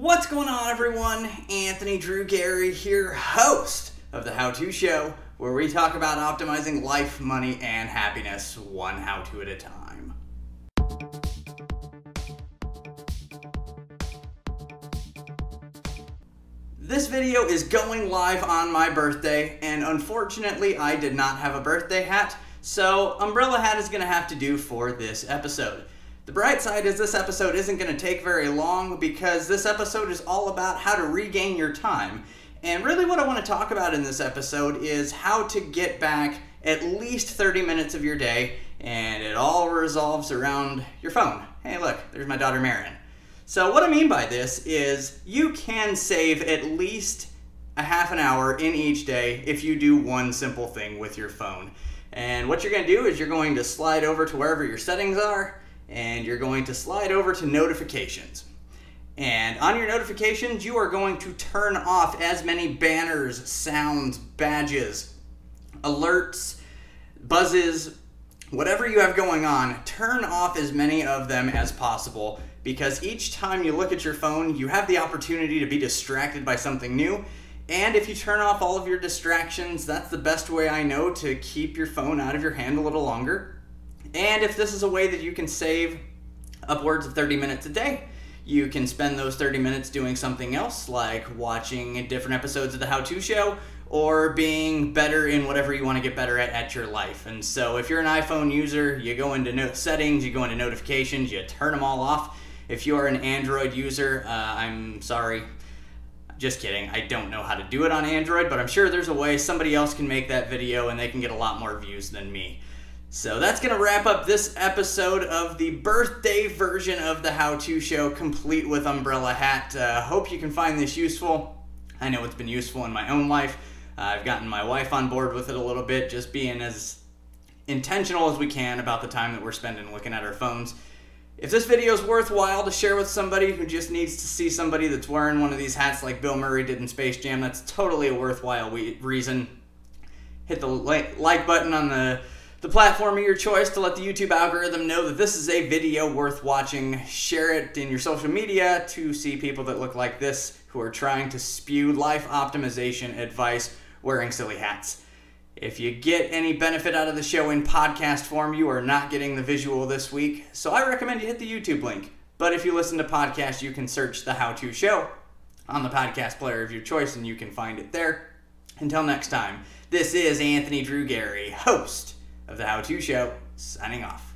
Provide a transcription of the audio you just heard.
What's going on, everyone? Anthony Drew Gary here, host of the How To Show, where we talk about optimizing life, money, and happiness one how to at a time. This video is going live on my birthday, and unfortunately, I did not have a birthday hat, so Umbrella Hat is going to have to do for this episode. The bright side is this episode isn't going to take very long because this episode is all about how to regain your time. And really, what I want to talk about in this episode is how to get back at least 30 minutes of your day, and it all resolves around your phone. Hey, look, there's my daughter Marion. So, what I mean by this is you can save at least a half an hour in each day if you do one simple thing with your phone. And what you're going to do is you're going to slide over to wherever your settings are and you're going to slide over to notifications. And on your notifications, you are going to turn off as many banners, sounds, badges, alerts, buzzes, whatever you have going on, turn off as many of them as possible because each time you look at your phone, you have the opportunity to be distracted by something new. And if you turn off all of your distractions, that's the best way I know to keep your phone out of your hand a little longer and if this is a way that you can save upwards of 30 minutes a day, you can spend those 30 minutes doing something else, like watching different episodes of the How To Show or being better in whatever you want to get better at at your life. And so, if you're an iPhone user, you go into no- settings, you go into notifications, you turn them all off. If you're an Android user, uh, I'm sorry. Just kidding. I don't know how to do it on Android, but I'm sure there's a way somebody else can make that video and they can get a lot more views than me. So that's going to wrap up this episode of the birthday version of the How To Show, complete with Umbrella Hat. Uh, hope you can find this useful. I know it's been useful in my own life. Uh, I've gotten my wife on board with it a little bit, just being as intentional as we can about the time that we're spending looking at our phones. If this video is worthwhile to share with somebody who just needs to see somebody that's wearing one of these hats like Bill Murray did in Space Jam, that's totally a worthwhile we- reason. Hit the like, like button on the the platform of your choice to let the YouTube algorithm know that this is a video worth watching. Share it in your social media to see people that look like this who are trying to spew life optimization advice wearing silly hats. If you get any benefit out of the show in podcast form, you are not getting the visual this week, so I recommend you hit the YouTube link. But if you listen to podcasts, you can search the How To Show on the podcast player of your choice and you can find it there. Until next time, this is Anthony Drew Gary, host of the How To Show, signing off.